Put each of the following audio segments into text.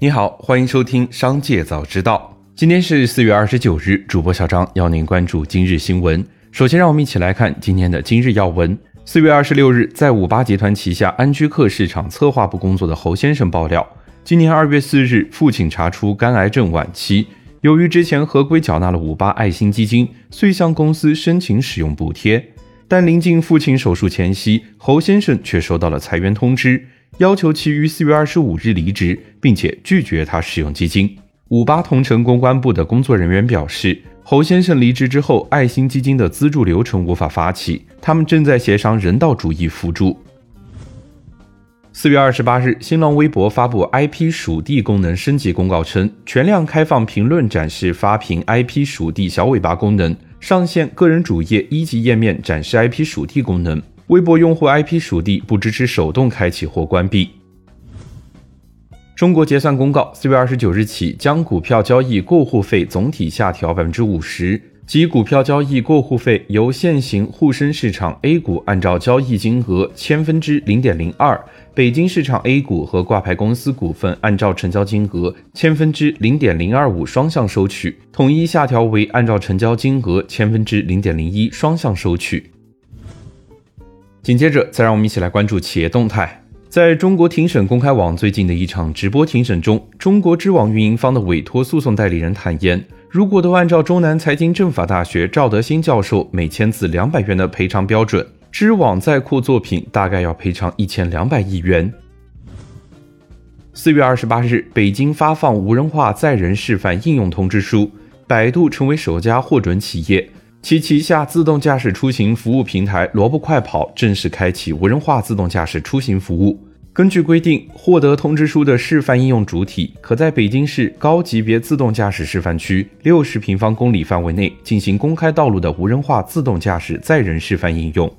你好，欢迎收听《商界早知道》。今天是四月二十九日，主播小张要您关注今日新闻。首先，让我们一起来看今天的今日要闻。四月二十六日，在五八集团旗下安居客市场策划部工作的侯先生爆料，今年二月四日，父亲查出肝癌症晚期，由于之前合规缴纳了五八爱心基金，遂向公司申请使用补贴。但临近父亲手术前夕，侯先生却收到了裁员通知。要求其于四月二十五日离职，并且拒绝他使用基金。五八同城公关部的工作人员表示，侯先生离职之后，爱心基金的资助流程无法发起，他们正在协商人道主义辅助。四月二十八日，新浪微博发布 IP 属地功能升级公告称，全量开放评论展示发屏 IP 属地小尾巴功能，上线个人主页一级页面展示 IP 属地功能。微博用户 IP 属地不支持手动开启或关闭。中国结算公告，四月二十九日起将股票交易过户费总体下调百分之五十，即股票交易过户费由现行沪深市场 A 股按照交易金额千分之零点零二，北京市场 A 股和挂牌公司股份按照成交金额千分之零点零二五双向收取，统一下调为按照成交金额千分之零点零一双向收取。紧接着，再让我们一起来关注企业动态。在中国庭审公开网最近的一场直播庭审中，中国知网运营方的委托诉讼代理人坦言，如果都按照中南财经政法大学赵德新教授每千字两百元的赔偿标准，知网在库作品大概要赔偿一千两百亿元。四月二十八日，北京发放无人化载人示范应用通知书，百度成为首家获准企业。其旗下自动驾驶出行服务平台“萝卜快跑”正式开启无人化自动驾驶出行服务。根据规定，获得通知书的示范应用主体可在北京市高级别自动驾驶示范区六十平方公里范围内进行公开道路的无人化自动驾驶载人示范应用。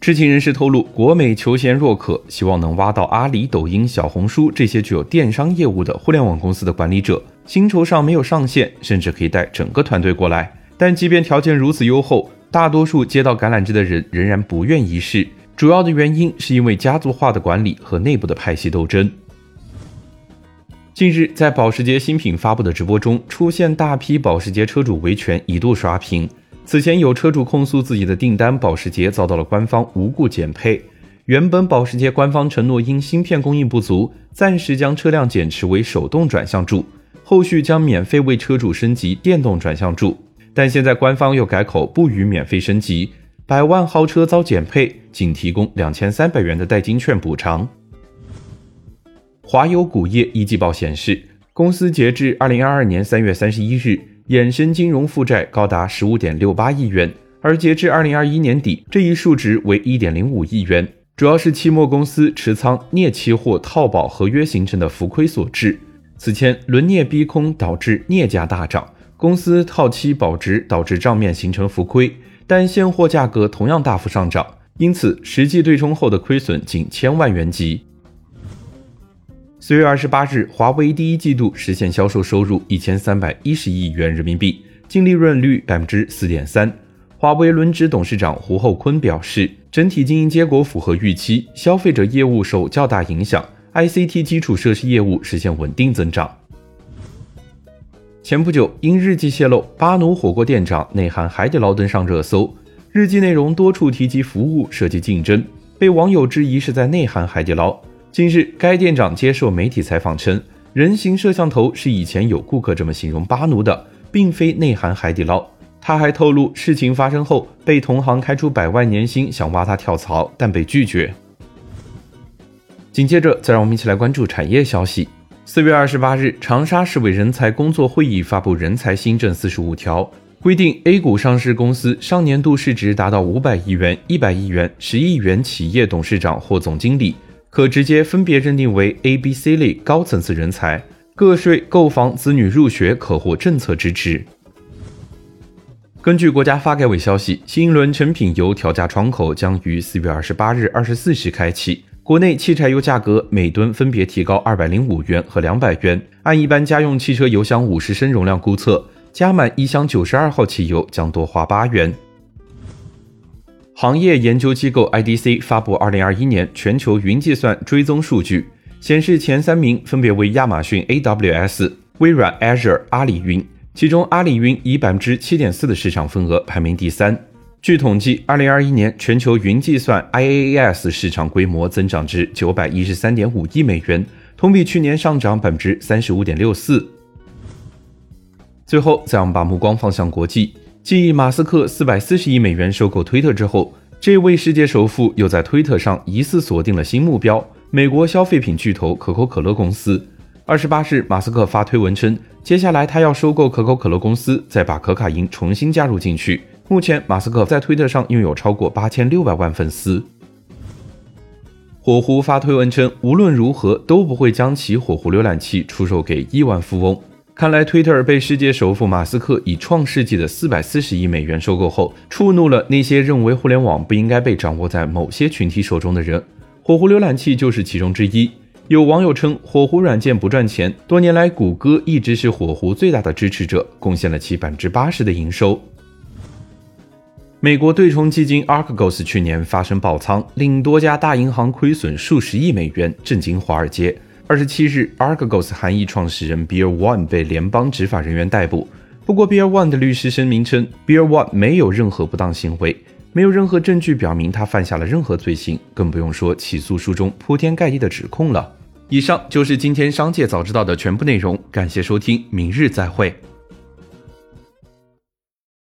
知情人士透露，国美求贤若渴，希望能挖到阿里、抖音、小红书这些具有电商业务的互联网公司的管理者，薪酬上没有上限，甚至可以带整个团队过来。但即便条件如此优厚，大多数接到橄榄枝的人仍然不愿一试。主要的原因是因为家族化的管理和内部的派系斗争。近日，在保时捷新品发布的直播中，出现大批保时捷车主维权，一度刷屏。此前有车主控诉自己的订单保时捷遭到了官方无故减配。原本保时捷官方承诺因芯片供应不足，暂时将车辆减持为手动转向柱，后续将免费为车主升级电动转向柱。但现在官方又改口不予免费升级，百万豪车遭减配，仅提供两千三百元的代金券补偿。华友钴业一季报显示，公司截至二零二二年三月三十一日，衍生金融负债高达十五点六八亿元，而截至二零二一年底，这一数值为一点零五亿元，主要是期末公司持仓镍期货套保合约形成的浮亏所致。此前轮镍逼空导致镍价大涨。公司套期保值导致账面形成浮亏，但现货价格同样大幅上涨，因此实际对冲后的亏损仅千万元级。四月二十八日，华为第一季度实现销售收入一千三百一十亿元人民币，净利润率百分之四点三。华为轮值董事长胡厚昆表示，整体经营结果符合预期，消费者业务受较大影响，ICT 基础设施业务实现稳定增长。前不久，因日记泄露，巴奴火锅店长内涵海底捞登上热搜。日记内容多处提及服务涉及竞争，被网友质疑是在内涵海底捞。近日，该店长接受媒体采访称，人形摄像头是以前有顾客这么形容巴奴的，并非内涵海底捞。他还透露，事情发生后被同行开出百万年薪想挖他跳槽，但被拒绝。紧接着，再让我们一起来关注产业消息。四月二十八日，长沙市委人才工作会议发布人才新政四十五条，规定 A 股上市公司上年度市值达到五百亿元、一百亿元、十亿元企业董事长或总经理，可直接分别认定为 A、B、C 类高层次人才，个税、购房、子女入学可获政策支持。根据国家发改委消息，新一轮成品油调价窗口将于四月二十八日二十四时开启。国内汽柴油价格每吨分别提高二百零五元和两百元。按一般家用汽车油箱五十升容量估测，加满一箱九十二号汽油将多花八元。行业研究机构 IDC 发布二零二一年全球云计算追踪数据，显示前三名分别为亚马逊 AWS、微软 Azure、阿里云，其中阿里云以百分之七点四的市场份额排名第三。据统计，二零二一年全球云计算 IaaS 市场规模增长至九百一十三点五亿美元，同比去年上涨百分之三十五点六四。最后，再我们把目光放向国际。继马斯克四百四十亿美元收购推特之后，这位世界首富又在推特上疑似锁定了新目标——美国消费品巨头可口可乐公司。二十八日，马斯克发推文称，接下来他要收购可口可乐公司，再把可卡因重新加入进去。目前，马斯克在推特上拥有超过八千六百万粉丝。火狐发推文称，无论如何都不会将其火狐浏览器出售给亿万富翁。看来，推特被世界首富马斯克以创世纪的四百四十亿美元收购后，触怒了那些认为互联网不应该被掌握在某些群体手中的人。火狐浏览器就是其中之一。有网友称，火狐软件不赚钱，多年来谷歌一直是火狐最大的支持者，贡献了其百分之八十的营收。美国对冲基金 Arcos 去年发生爆仓，令多家大银行亏损数十亿美元，震惊华尔街。二十七日，Arcos 韩裔创始人 Bear One 被联邦执法人员逮捕。不过，Bear One 的律师声明称，Bear One 没有任何不当行为，没有任何证据表明他犯下了任何罪行，更不用说起诉书中铺天盖地的指控了。以上就是今天商界早知道的全部内容，感谢收听，明日再会。